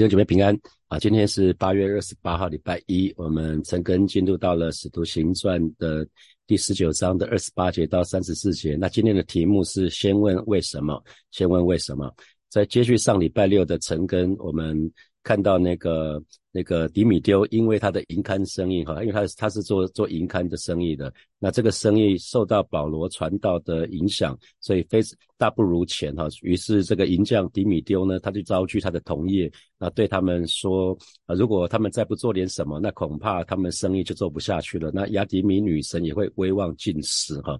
弟兄姐妹平安啊！今天是八月二十八号，礼拜一，我们陈根进入到了《使徒行传》的第十九章的二十八节到三十四节。那今天的题目是先问为什么？先问为什么？在接续上礼拜六的陈根，我们。看到那个那个迪米丢，因为他的银刊生意哈，因为他他是做做银刊的生意的，那这个生意受到保罗传道的影响，所以非大不如前哈。于是这个银匠迪米丢呢，他就招聚他的同业，那对他们说啊，如果他们再不做点什么，那恐怕他们生意就做不下去了。那雅迪米女神也会威望尽失哈。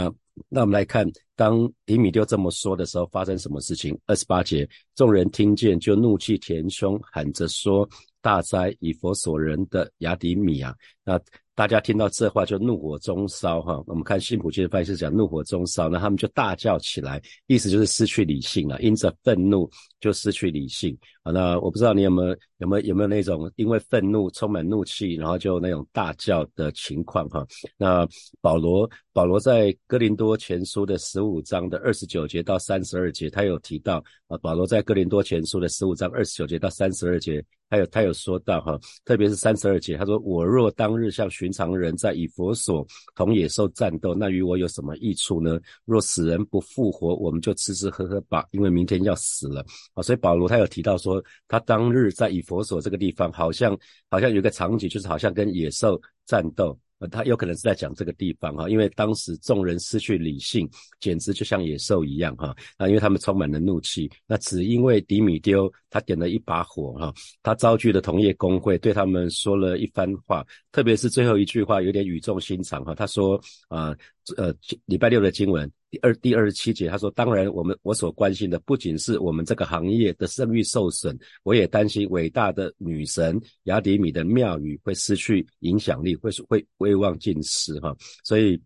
那那我们来看，当迪米丢这么说的时候，发生什么事情？二十八节，众人听见就怒气填胸，喊着说：“大灾以佛所人的雅迪米啊！”那大家听到这话就怒火中烧，哈。我们看新普金的翻译是讲怒火中烧，那他们就大叫起来，意思就是失去理性了，因着愤怒就失去理性啊。那我不知道你有没有有没有有没有那种因为愤怒充满怒气，然后就那种大叫的情况哈。那保罗保罗在哥林多前书的十五章的二十九节到三十二节，他有提到啊，保罗在哥林多前书的十五章二十九节到三十二节。还有他有说到哈，特别是三十二节，他说：“我若当日像寻常人在以佛所同野兽战斗，那与我有什么益处呢？若死人不复活，我们就吃吃喝喝吧，因为明天要死了。”啊，所以保罗他有提到说，他当日在以佛所这个地方，好像好像有一个场景，就是好像跟野兽战斗。呃，他有可能是在讲这个地方哈，因为当时众人失去理性，简直就像野兽一样哈。啊，因为他们充满了怒气，那只因为迪米丢他点了一把火哈，他召集的同业工会，对他们说了一番话，特别是最后一句话有点语重心长哈。他说啊，呃，礼拜六的经文。第二第二十七节，他说：“当然，我们我所关心的不仅是我们这个行业的声誉受损，我也担心伟大的女神雅典米的庙宇会失去影响力，会会威望尽失。”哈，所以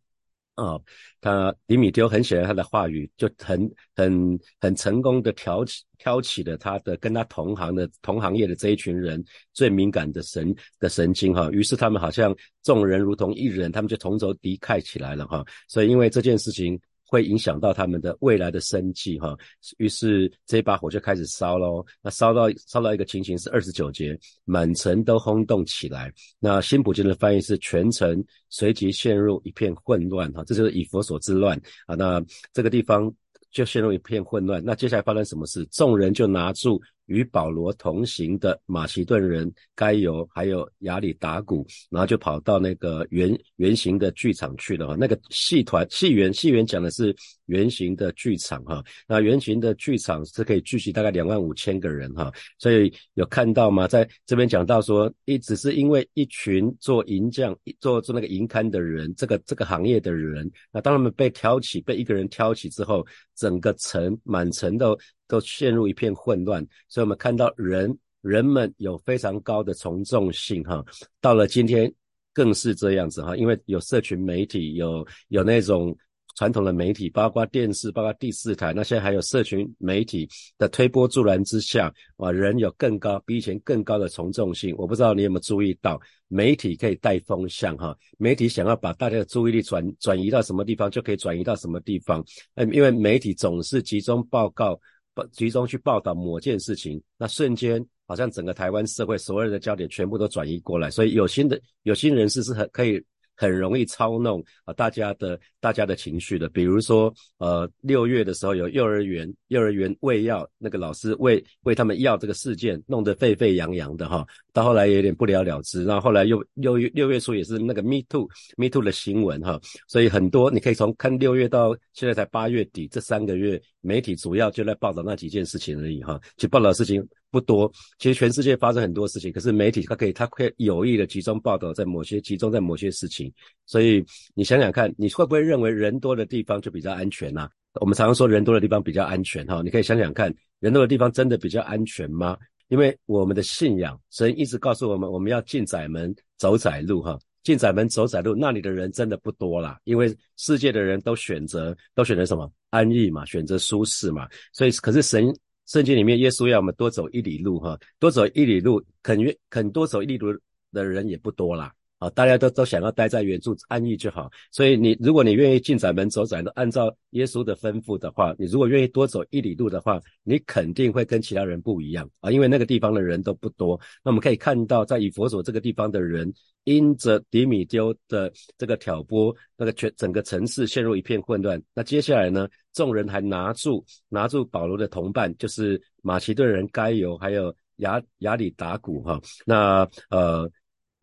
啊，他迪米丢很显然他的话语就很很很成功的挑起挑起了他的跟他同行的同行业的这一群人最敏感的神的神经哈，于是他们好像众人如同一人，他们就同仇敌忾起来了哈。所以因为这件事情。会影响到他们的未来的生计，哈，于是这把火就开始烧喽。那烧到烧到一个情形是二十九节，满城都轰动起来。那新普京的翻译是全城随即陷入一片混乱，哈，这就是以佛所之乱啊。那这个地方就陷入一片混乱。那接下来发生什么事？众人就拿住。与保罗同行的马其顿人该由还有亚里达古，然后就跑到那个圆圆形的剧场去了哈。那个戏团戏园戏园讲的是圆形的剧场哈。那圆形的剧场是可以聚集大概两万五千个人哈。所以有看到吗？在这边讲到说，一只是因为一群做银匠、做做那个银刊的人，这个这个行业的人，那当他们被挑起，被一个人挑起之后，整个城满城都。都陷入一片混乱，所以我们看到人人们有非常高的从众性哈，到了今天更是这样子哈，因为有社群媒体，有有那种传统的媒体，包括电视，包括第四台，那现在还有社群媒体的推波助澜之下，啊，人有更高比以前更高的从众性。我不知道你有没有注意到，媒体可以带风向哈，媒体想要把大家的注意力转转移到什么地方，就可以转移到什么地方。嗯，因为媒体总是集中报告。报集中去报道某件事情，那瞬间好像整个台湾社会所有的焦点全部都转移过来，所以有心的有心人士是很可以。很容易操弄啊，大家的大家的情绪的，比如说，呃，六月的时候有幼儿园幼儿园喂药，那个老师喂喂他们药这个事件弄得沸沸扬扬的哈，到后来有点不了了之，然后后来又六月六月初也是那个 Me Too Me Too 的新闻哈，所以很多你可以从看六月到现在才八月底这三个月，媒体主要就在报道那几件事情而已哈，去报道事情。不多，其实全世界发生很多事情，可是媒体它可以，它可以有意的集中报道在某些，集中在某些事情。所以你想想看，你会不会认为人多的地方就比较安全呢？我们常常说人多的地方比较安全哈，你可以想想看，人多的地方真的比较安全吗？因为我们的信仰，神一直告诉我们，我们要进窄门走窄路哈，进窄门走窄路，那里的人真的不多啦，因为世界的人都选择都选择什么安逸嘛，选择舒适嘛，所以可是神。圣经里面，耶稣要我们多走一里路，哈，多走一里路，肯愿肯多走一里路的人也不多啦。啊，大家都都想要待在原处安逸就好。所以你如果你愿意进窄门走窄路，按照耶稣的吩咐的话，你如果愿意多走一里路的话，你肯定会跟其他人不一样啊，因为那个地方的人都不多。那我们可以看到，在以佛所这个地方的人，因着迪米丢的这个挑拨，那个全整个城市陷入一片混乱。那接下来呢，众人还拿住拿住保罗的同伴，就是马其顿人该犹，还有亚亚里达古哈。那呃。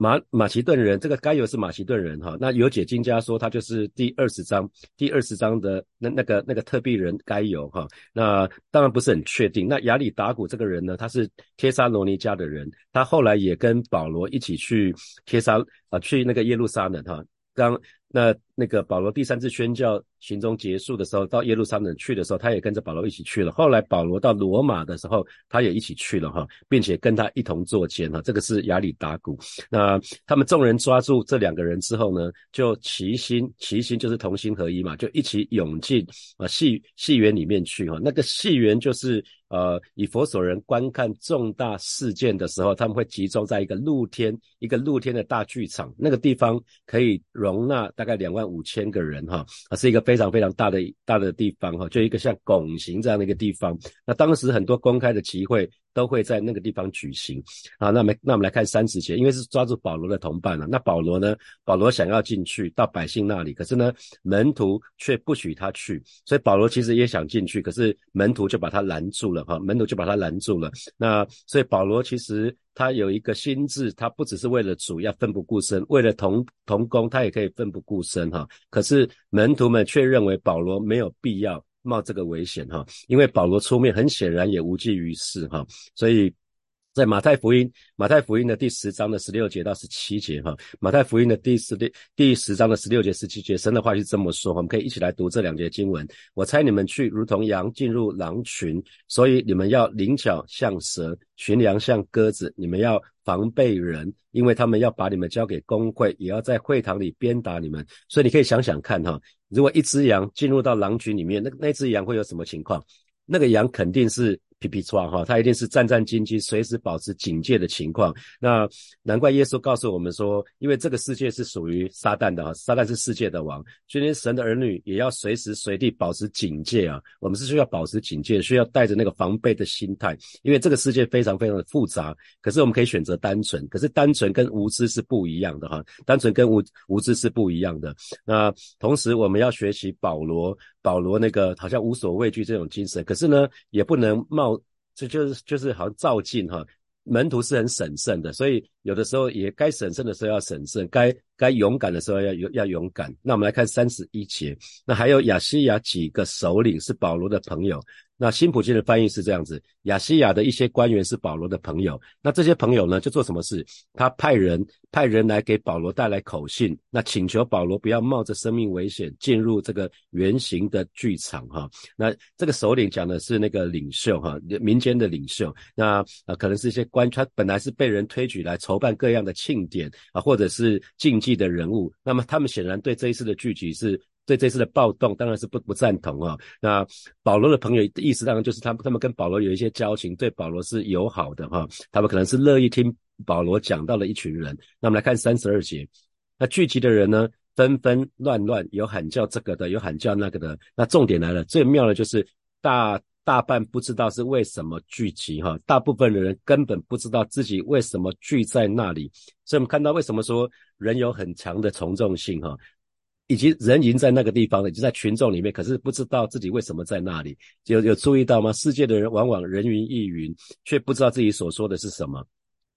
马马其顿人，这个该犹是马其顿人哈。那有解经家说，他就是第二十章第二十章的那那个那个特币人该犹哈。那当然不是很确定。那亚里达古这个人呢，他是帖撒罗尼迦的人，他后来也跟保罗一起去帖撒啊，去那个耶路撒冷哈。刚那那个保罗第三次宣教行中结束的时候，到耶路撒冷去的时候，他也跟着保罗一起去了。后来保罗到罗马的时候，他也一起去了哈，并且跟他一同坐监哈。这个是亚里达古。那他们众人抓住这两个人之后呢，就齐心，齐心就是同心合一嘛，就一起涌进啊戏戏园里面去哈。那个戏园就是。呃，以佛所人观看重大事件的时候，他们会集中在一个露天、一个露天的大剧场，那个地方可以容纳大概两万五千个人哈，啊，是一个非常非常大的大的地方哈，就一个像拱形这样的一个地方。那当时很多公开的集会。都会在那个地方举行啊。那么，那我们来看三十节，因为是抓住保罗的同伴了。那保罗呢？保罗想要进去到百姓那里，可是呢，门徒却不许他去。所以保罗其实也想进去，可是门徒就把他拦住了哈。门徒就把他拦住了。那所以保罗其实他有一个心智，他不只是为了主要奋不顾身，为了同同工，他也可以奋不顾身哈。可是门徒们却认为保罗没有必要。冒这个危险哈，因为保罗出面很显然也无济于事哈，所以在马太福音马太福音的第十章的十六节到十七节哈，马太福音的第十第第十章的十六节十七节，神的话是这么说，我们可以一起来读这两节经文。我猜你们去如同羊进入狼群，所以你们要灵巧像蛇，寻羊像鸽子，你们要防备人，因为他们要把你们交给公会，也要在会堂里鞭打你们。所以你可以想想看哈。如果一只羊进入到狼群里面，那那只羊会有什么情况？那个羊肯定是。皮皮抓哈，他一定是战战兢兢，随时保持警戒的情况。那难怪耶稣告诉我们说，因为这个世界是属于撒旦的哈，撒旦是世界的王，所以神的儿女也要随时随地保持警戒啊。我们是需要保持警戒，需要带着那个防备的心态，因为这个世界非常非常的复杂。可是我们可以选择单纯，可是单纯跟无知是不一样的哈，单纯跟无无知是不一样的。那同时我们要学习保罗。保罗那个好像无所畏惧这种精神，可是呢，也不能冒，这就是就是好像照镜哈。门徒是很审慎的，所以有的时候也该审慎的时候要审慎，该该勇敢的时候要勇要勇敢。那我们来看三十一节，那还有亚西亚几个首领是保罗的朋友。那新普京的翻译是这样子：亚西亚的一些官员是保罗的朋友。那这些朋友呢，就做什么事？他派人派人来给保罗带来口信，那请求保罗不要冒着生命危险进入这个圆形的剧场哈。那这个首领讲的是那个领袖哈，民间的领袖。那啊，可能是一些官，他本来是被人推举来筹办各样的庆典啊，或者是竞技的人物。那么他们显然对这一次的聚集是。对这次的暴动当然是不不赞同啊。那保罗的朋友意思当然就是他们他们跟保罗有一些交情，对保罗是友好的哈。他们可能是乐意听保罗讲到了一群人。那我们来看三十二节，那聚集的人呢纷纷乱乱，有喊叫这个的，有喊叫那个的。那重点来了，最妙的就是大大半不知道是为什么聚集哈，大部分的人根本不知道自己为什么聚在那里。所以我们看到为什么说人有很强的从众性哈。以及人已经在那个地方了，已经在群众里面，可是不知道自己为什么在那里。有有注意到吗？世界的人往往人云亦云，却不知道自己所说的是什么。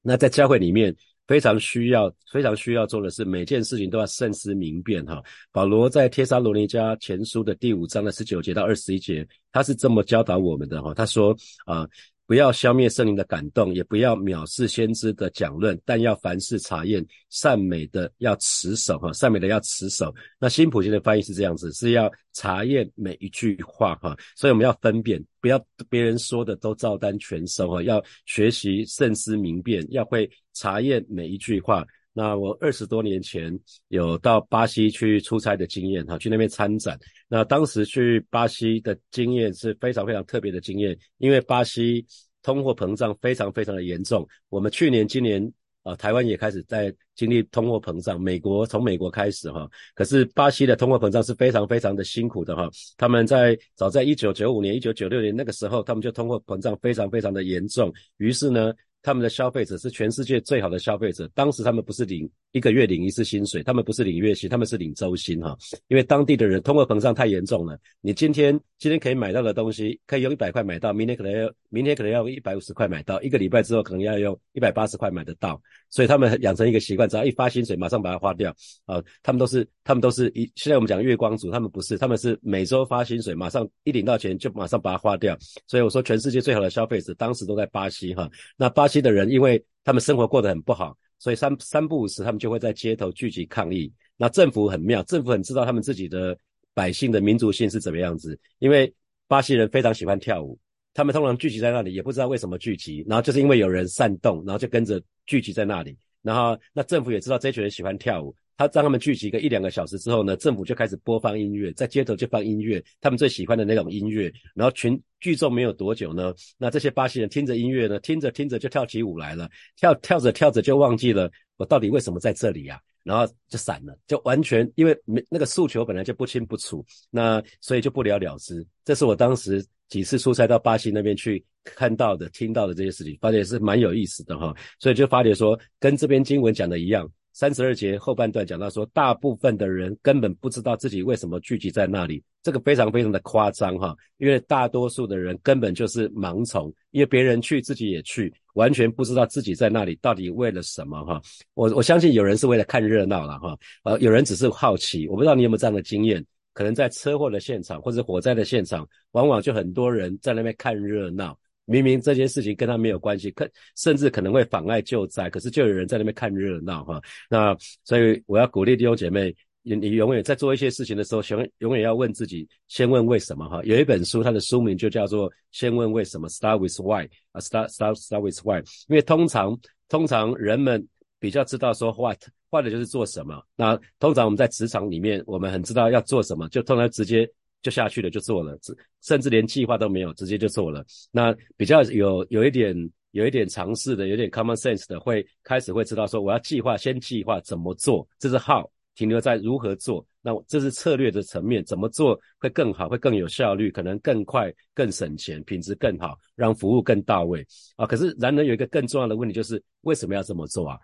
那在教会里面，非常需要、非常需要做的是，每件事情都要慎思明辨。哈，保罗在帖撒罗尼迦前书的第五章的十九节到二十一节，他是这么教导我们的。哈，他说啊。不要消灭圣灵的感动，也不要藐视先知的讲论，但要凡事查验善美的，要持守哈，善美的要持守。那新普京的翻译是这样子，是要查验每一句话哈，所以我们要分辨，不要别人说的都照单全收哈，要学习慎思明辨，要会查验每一句话。那我二十多年前有到巴西去出差的经验哈，去那边参展。那当时去巴西的经验是非常非常特别的经验，因为巴西通货膨胀非常非常的严重。我们去年、今年啊，台湾也开始在经历通货膨胀，美国从美国开始哈，可是巴西的通货膨胀是非常非常的辛苦的哈，他们在早在一九九五年、一九九六年那个时候，他们就通货膨胀非常非常的严重，于是呢。他们的消费者是全世界最好的消费者。当时他们不是领一个月领一次薪水，他们不是领月薪，他们是领周薪哈。因为当地的人通货膨胀太严重了，你今天今天可以买到的东西，可以用一百块买到，明天可能要明天可能要用一百五十块买到，一个礼拜之后可能要用一百八十块买得到。所以他们养成一个习惯，只要一发薪水，马上把它花掉啊。他们都是他们都是一现在我们讲月光族，他们不是，他们是每周发薪水，马上一领到钱就马上把它花掉。所以我说，全世界最好的消费者当时都在巴西哈。那巴西的人，因为他们生活过得很不好，所以三三不五时，他们就会在街头聚集抗议。那政府很妙，政府很知道他们自己的百姓的民族性是怎么样子，因为巴西人非常喜欢跳舞，他们通常聚集在那里，也不知道为什么聚集，然后就是因为有人煽动，然后就跟着聚集在那里。然后那政府也知道这群人喜欢跳舞。他让他们聚集个一两个小时之后呢，政府就开始播放音乐，在街头就放音乐，他们最喜欢的那种音乐。然后群聚众没有多久呢，那这些巴西人听着音乐呢，听着听着就跳起舞来了，跳跳着跳着就忘记了我到底为什么在这里呀，然后就散了，就完全因为没那个诉求本来就不清不楚，那所以就不了了之。这是我当时几次出差到巴西那边去看到的、听到的这些事情，发现是蛮有意思的哈。所以就发觉说，跟这边经文讲的一样。三十二节后半段讲到说，大部分的人根本不知道自己为什么聚集在那里，这个非常非常的夸张哈，因为大多数的人根本就是盲从，因为别人去自己也去，完全不知道自己在那里到底为了什么哈。我我相信有人是为了看热闹了哈，呃，有人只是好奇，我不知道你有没有这样的经验，可能在车祸的现场或者火灾的现场，往往就很多人在那边看热闹。明明这件事情跟他没有关系，可甚至可能会妨碍救灾，可是就有人在那边看热闹哈。那所以我要鼓励弟兄姐妹，你你永远在做一些事情的时候，永永远要问自己，先问为什么哈。有一本书，它的书名就叫做《先问为什么》，Start with Why 啊，Start Start Start with Why。因为通常通常人们比较知道说 What，或者就是做什么。那通常我们在职场里面，我们很知道要做什么，就通常直接。就下去了，就做了，甚至连计划都没有，直接就做了。那比较有有一点有一点尝试的，有点 common sense 的，会开始会知道说，我要计划，先计划怎么做，这是 how，停留在如何做。那这是策略的层面，怎么做会更好，会更有效率，可能更快、更省钱，品质更好，让服务更到位啊。可是然而有一个更重要的问题就是，为什么要这么做啊？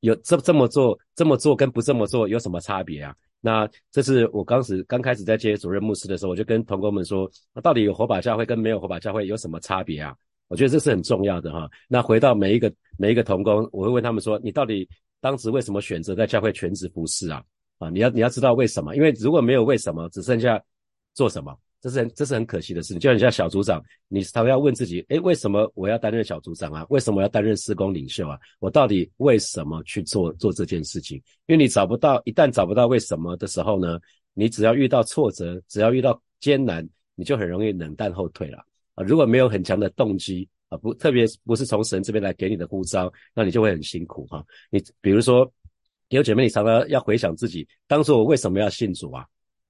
有这这么做，这么做跟不这么做有什么差别啊？那这是我当时刚开始在接主任牧师的时候，我就跟同工们说，那到底有火把教会跟没有火把教会有什么差别啊？我觉得这是很重要的哈。那回到每一个每一个同工，我会问他们说，你到底当时为什么选择在教会全职服侍啊？啊，你要你要知道为什么？因为如果没有为什么，只剩下做什么。这是很这是很可惜的事情，就像你像小组长，你常常要问自己，诶，为什么我要担任小组长啊？为什么要担任施工领袖啊？我到底为什么去做做这件事情？因为你找不到，一旦找不到为什么的时候呢，你只要遇到挫折，只要遇到艰难，你就很容易冷淡后退了啊！如果没有很强的动机啊，不，特别不是从神这边来给你的呼召，那你就会很辛苦哈。你比如说，有姐妹，你常常要回想自己，当初我为什么要信主啊？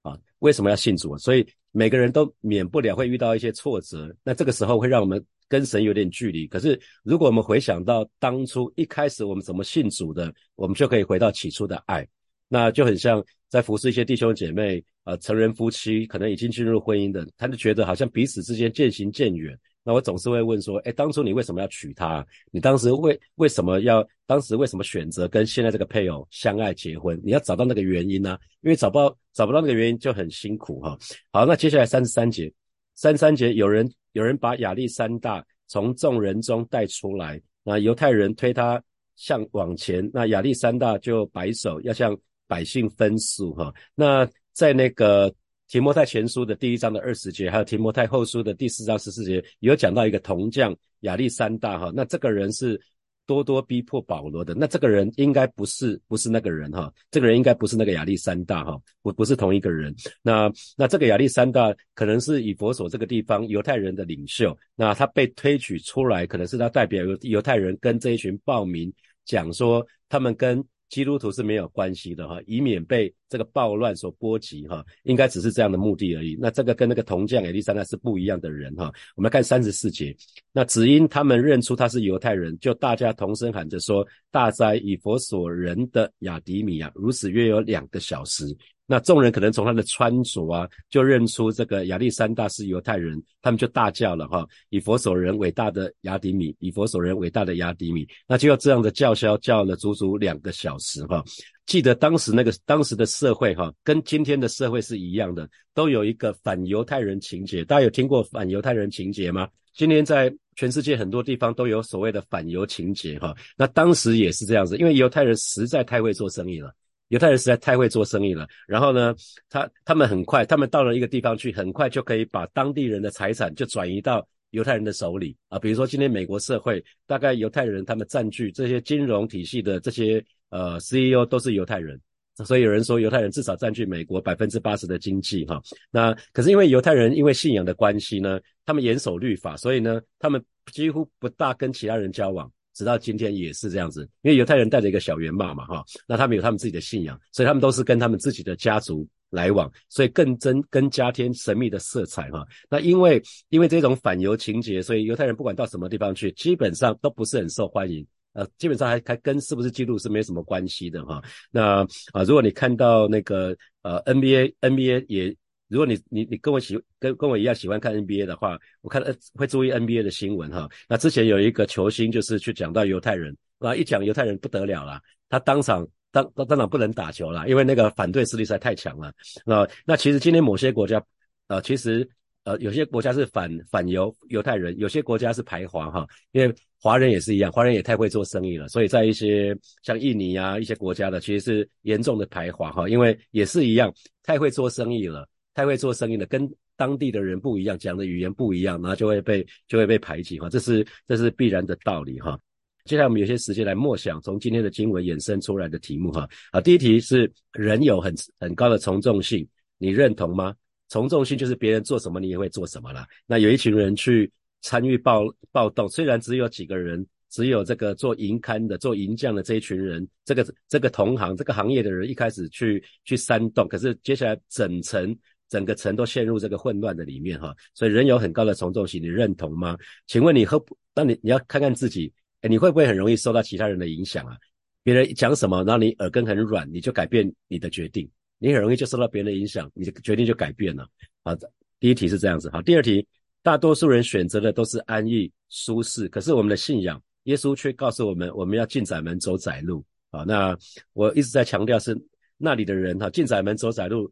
啊，为什么要信主啊？所以每个人都免不了会遇到一些挫折，那这个时候会让我们跟神有点距离。可是如果我们回想到当初一开始我们怎么信主的，我们就可以回到起初的爱，那就很像在服侍一些弟兄姐妹，呃，成人夫妻可能已经进入婚姻的，他就觉得好像彼此之间渐行渐远。那我总是会问说，哎，当初你为什么要娶她？你当时为为什么要当时为什么选择跟现在这个配偶相爱结婚？你要找到那个原因呢？因为找不到找不到那个原因就很辛苦哈。好，那接下来三十三节，三十三节有人有人把亚历山大从众人中带出来，那犹太人推他向往前，那亚历山大就摆手要向百姓分诉哈。那在那个。提摩太前书的第一章的二十节，还有提摩太后书的第四章十四节，有讲到一个铜匠亚历山大哈，那这个人是多多逼迫保罗的，那这个人应该不是不是那个人哈，这个人应该不是那个亚历山大哈，不不是同一个人。那那这个亚历山大可能是以佛所这个地方犹太人的领袖，那他被推举出来，可能是他代表犹犹太人跟这一群暴民讲说，他们跟基督徒是没有关系的哈，以免被这个暴乱所波及哈，应该只是这样的目的而已。那这个跟那个铜匠亚历山大是不一样的人哈。我们看三十四节，那只因他们认出他是犹太人，就大家同声喊着说：“大哉以佛所人的亚迪米亚！”如此约有两个小时。那众人可能从他的穿着啊，就认出这个亚历山大是犹太人，他们就大叫了哈，以佛所人伟大的亚迪米，以佛所人伟大的亚迪米，那就要这样的叫嚣叫了足足两个小时哈。记得当时那个当时的社会哈，跟今天的社会是一样的，都有一个反犹太人情节。大家有听过反犹太人情节吗？今天在全世界很多地方都有所谓的反犹情节哈。那当时也是这样子，因为犹太人实在太会做生意了。犹太人实在太会做生意了，然后呢，他他们很快，他们到了一个地方去，很快就可以把当地人的财产就转移到犹太人的手里啊。比如说今天美国社会，大概犹太人他们占据这些金融体系的这些呃 CEO 都是犹太人，所以有人说犹太人至少占据美国百分之八十的经济哈。那可是因为犹太人因为信仰的关系呢，他们严守律法，所以呢，他们几乎不大跟其他人交往。直到今天也是这样子，因为犹太人带着一个小圆帽嘛，哈，那他们有他们自己的信仰，所以他们都是跟他们自己的家族来往，所以更增更加添神秘的色彩，哈。那因为因为这种反犹情节，所以犹太人不管到什么地方去，基本上都不是很受欢迎，呃，基本上还还跟是不是记录是没什么关系的，哈。那啊，如果你看到那个呃 NBA NBA 也。如果你你你跟我喜跟跟我一样喜欢看 NBA 的话，我看会注意 NBA 的新闻哈。那之前有一个球星就是去讲到犹太人，啊一讲犹太人不得了了，他当场当当当场不能打球了，因为那个反对势力实在太强了。那那其实今天某些国家，呃其实呃有些国家是反反犹犹太人，有些国家是排华哈，因为华人也是一样，华人也太会做生意了，所以在一些像印尼啊一些国家的其实是严重的排华哈，因为也是一样太会做生意了。太会做生意了，跟当地的人不一样，讲的语言不一样，然后就会被就会被排挤哈，这是这是必然的道理哈。接下来我们有些时间来默想，从今天的经文衍生出来的题目哈。啊，第一题是人有很很高的从众性，你认同吗？从众性就是别人做什么你也会做什么啦。那有一群人去参与暴暴动，虽然只有几个人，只有这个做银刊的、做银匠的这一群人，这个这个同行这个行业的人一开始去去煽动，可是接下来整层。整个城都陷入这个混乱的里面哈，所以人有很高的从众性，你认同吗？请问你会当你你要看看自己，哎，你会不会很容易受到其他人的影响啊？别人讲什么，然后你耳根很软，你就改变你的决定，你很容易就受到别人的影响，你的决定就改变了。好，第一题是这样子，好，第二题，大多数人选择的都是安逸舒适，可是我们的信仰，耶稣却告诉我们，我们要进窄门走窄路。好，那我一直在强调是那里的人哈，进窄门走窄路。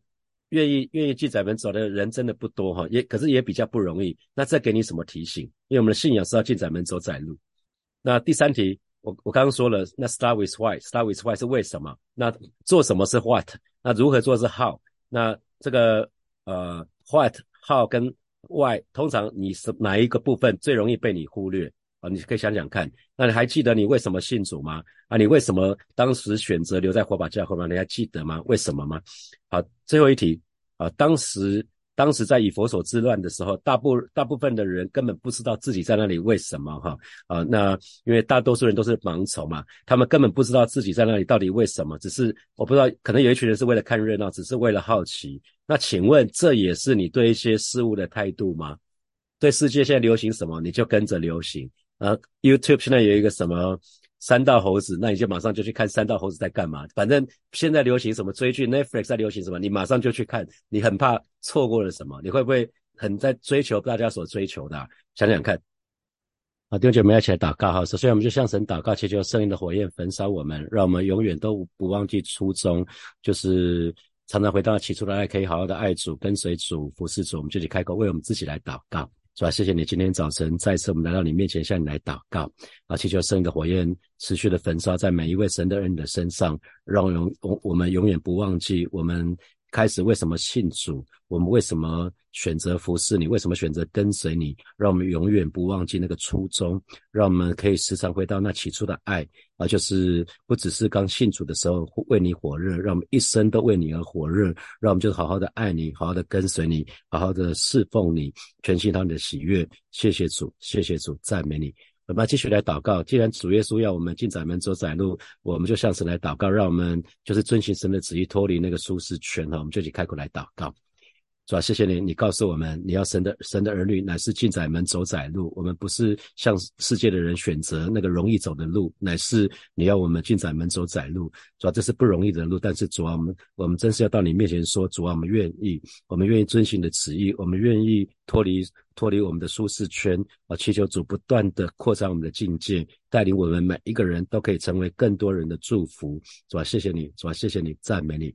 愿意愿意进窄门走的人真的不多哈，也可是也比较不容易。那这给你什么提醒？因为我们的信仰是要进窄门走窄路。那第三题，我我刚刚说了，那 start with why，start with why 是为什么？那做什么是 what？那如何做是 how？那这个呃 what how 跟 why，通常你是哪一个部分最容易被你忽略？你可以想想看，那你还记得你为什么信主吗？啊，你为什么当时选择留在火把教会吗？你还记得吗？为什么吗？好，最后一题啊，当时当时在以佛所之乱的时候，大部大部分的人根本不知道自己在那里为什么哈啊，那因为大多数人都是盲从嘛，他们根本不知道自己在那里到底为什么，只是我不知道，可能有一群人是为了看热闹，只是为了好奇。那请问这也是你对一些事物的态度吗？对世界现在流行什么，你就跟着流行？啊，YouTube 现在有一个什么三道猴子，那你就马上就去看三道猴子在干嘛。反正现在流行什么追剧，Netflix 在流行什么，你马上就去看。你很怕错过了什么？你会不会很在追求大家所追求的？想想看。啊，弟兄姐妹一起来祷告哈。首先，我们就向神祷告，祈求圣灵的火焰焚烧我们，让我们永远都不忘记初衷，就是常常回到起初的爱，可以好好的爱主，跟随主，服侍主。我们就去开口，为我们自己来祷告。是吧？谢谢你今天早晨再次我们来到你面前，向你来祷告啊！祈求圣的火焰持续的焚烧在每一位神的人的身上，让永我我们永远不忘记我们。开始为什么信主？我们为什么选择服侍你？为什么选择跟随你？让我们永远不忘记那个初衷，让我们可以时常回到那起初的爱啊！就是不只是刚信主的时候为你火热，让我们一生都为你而火热，让我们就好好的爱你，好好的跟随你，好好的侍奉你，全心他你的喜悦。谢谢主，谢谢主，赞美你。我们继续来祷告。既然主耶稣要我们进窄门走窄路，我们就像是来祷告，让我们就是遵循神的旨意，脱离那个舒适圈哈。我们就一起开口来祷告。主啊，谢谢你，你告诉我们，你要神的神的儿女乃是进窄门走窄路。我们不是向世界的人选择那个容易走的路，乃是你要我们进窄门走窄路。主啊，这是不容易的路，但是主啊，我们我们真是要到你面前说，主啊，我们愿意，我们愿意遵循你的旨意，我们愿意脱离脱离我们的舒适圈啊，祈求主不断的扩张我们的境界，带领我们每一个人都可以成为更多人的祝福。主啊，谢谢你，主啊，谢谢你，赞美你。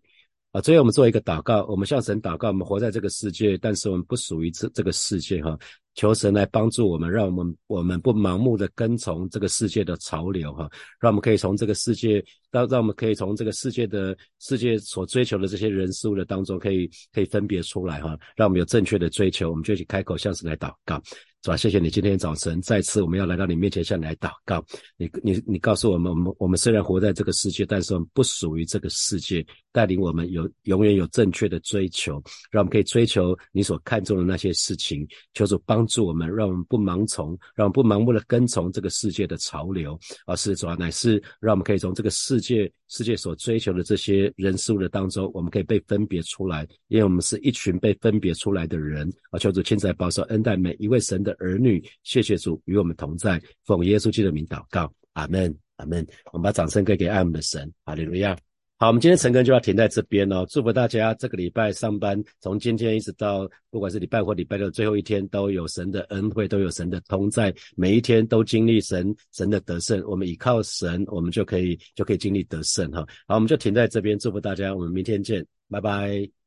啊，最后我们做一个祷告，我们向神祷告，我们活在这个世界，但是我们不属于这这个世界哈，求神来帮助我们，让我们我们不盲目的跟从这个世界的潮流哈，让我们可以从这个世界，让让我们可以从这个世界的世界所追求的这些人事物的当中，可以可以分别出来哈，让我们有正确的追求，我们就去开口向神来祷告。是吧？谢谢你今天早晨再次我们要来到你面前向你来祷告。你你你告诉我们，我们我们虽然活在这个世界，但是我们不属于这个世界。带领我们有永远有正确的追求，让我们可以追求你所看重的那些事情。求主帮助我们，让我们不盲从，让我们不盲目的跟从这个世界的潮流，而是主要乃是让我们可以从这个世世界世界所追求的这些人事物的当中，我们可以被分别出来，因为我们是一群被分别出来的人。啊，求主亲自保守恩待每一位神的。儿女，谢谢主与我们同在，奉耶稣基督的名祷告，阿门，阿门。我们把掌声给给爱我们的神，哈利路亚。好，我们今天晨更就要停在这边哦。祝福大家这个礼拜上班，从今天一直到不管是礼拜或礼拜六最后一天，都有神的恩惠，都有神的同在，每一天都经历神神的得胜。我们依靠神，我们就可以就可以经历得胜哈。好，我们就停在这边，祝福大家，我们明天见，拜拜。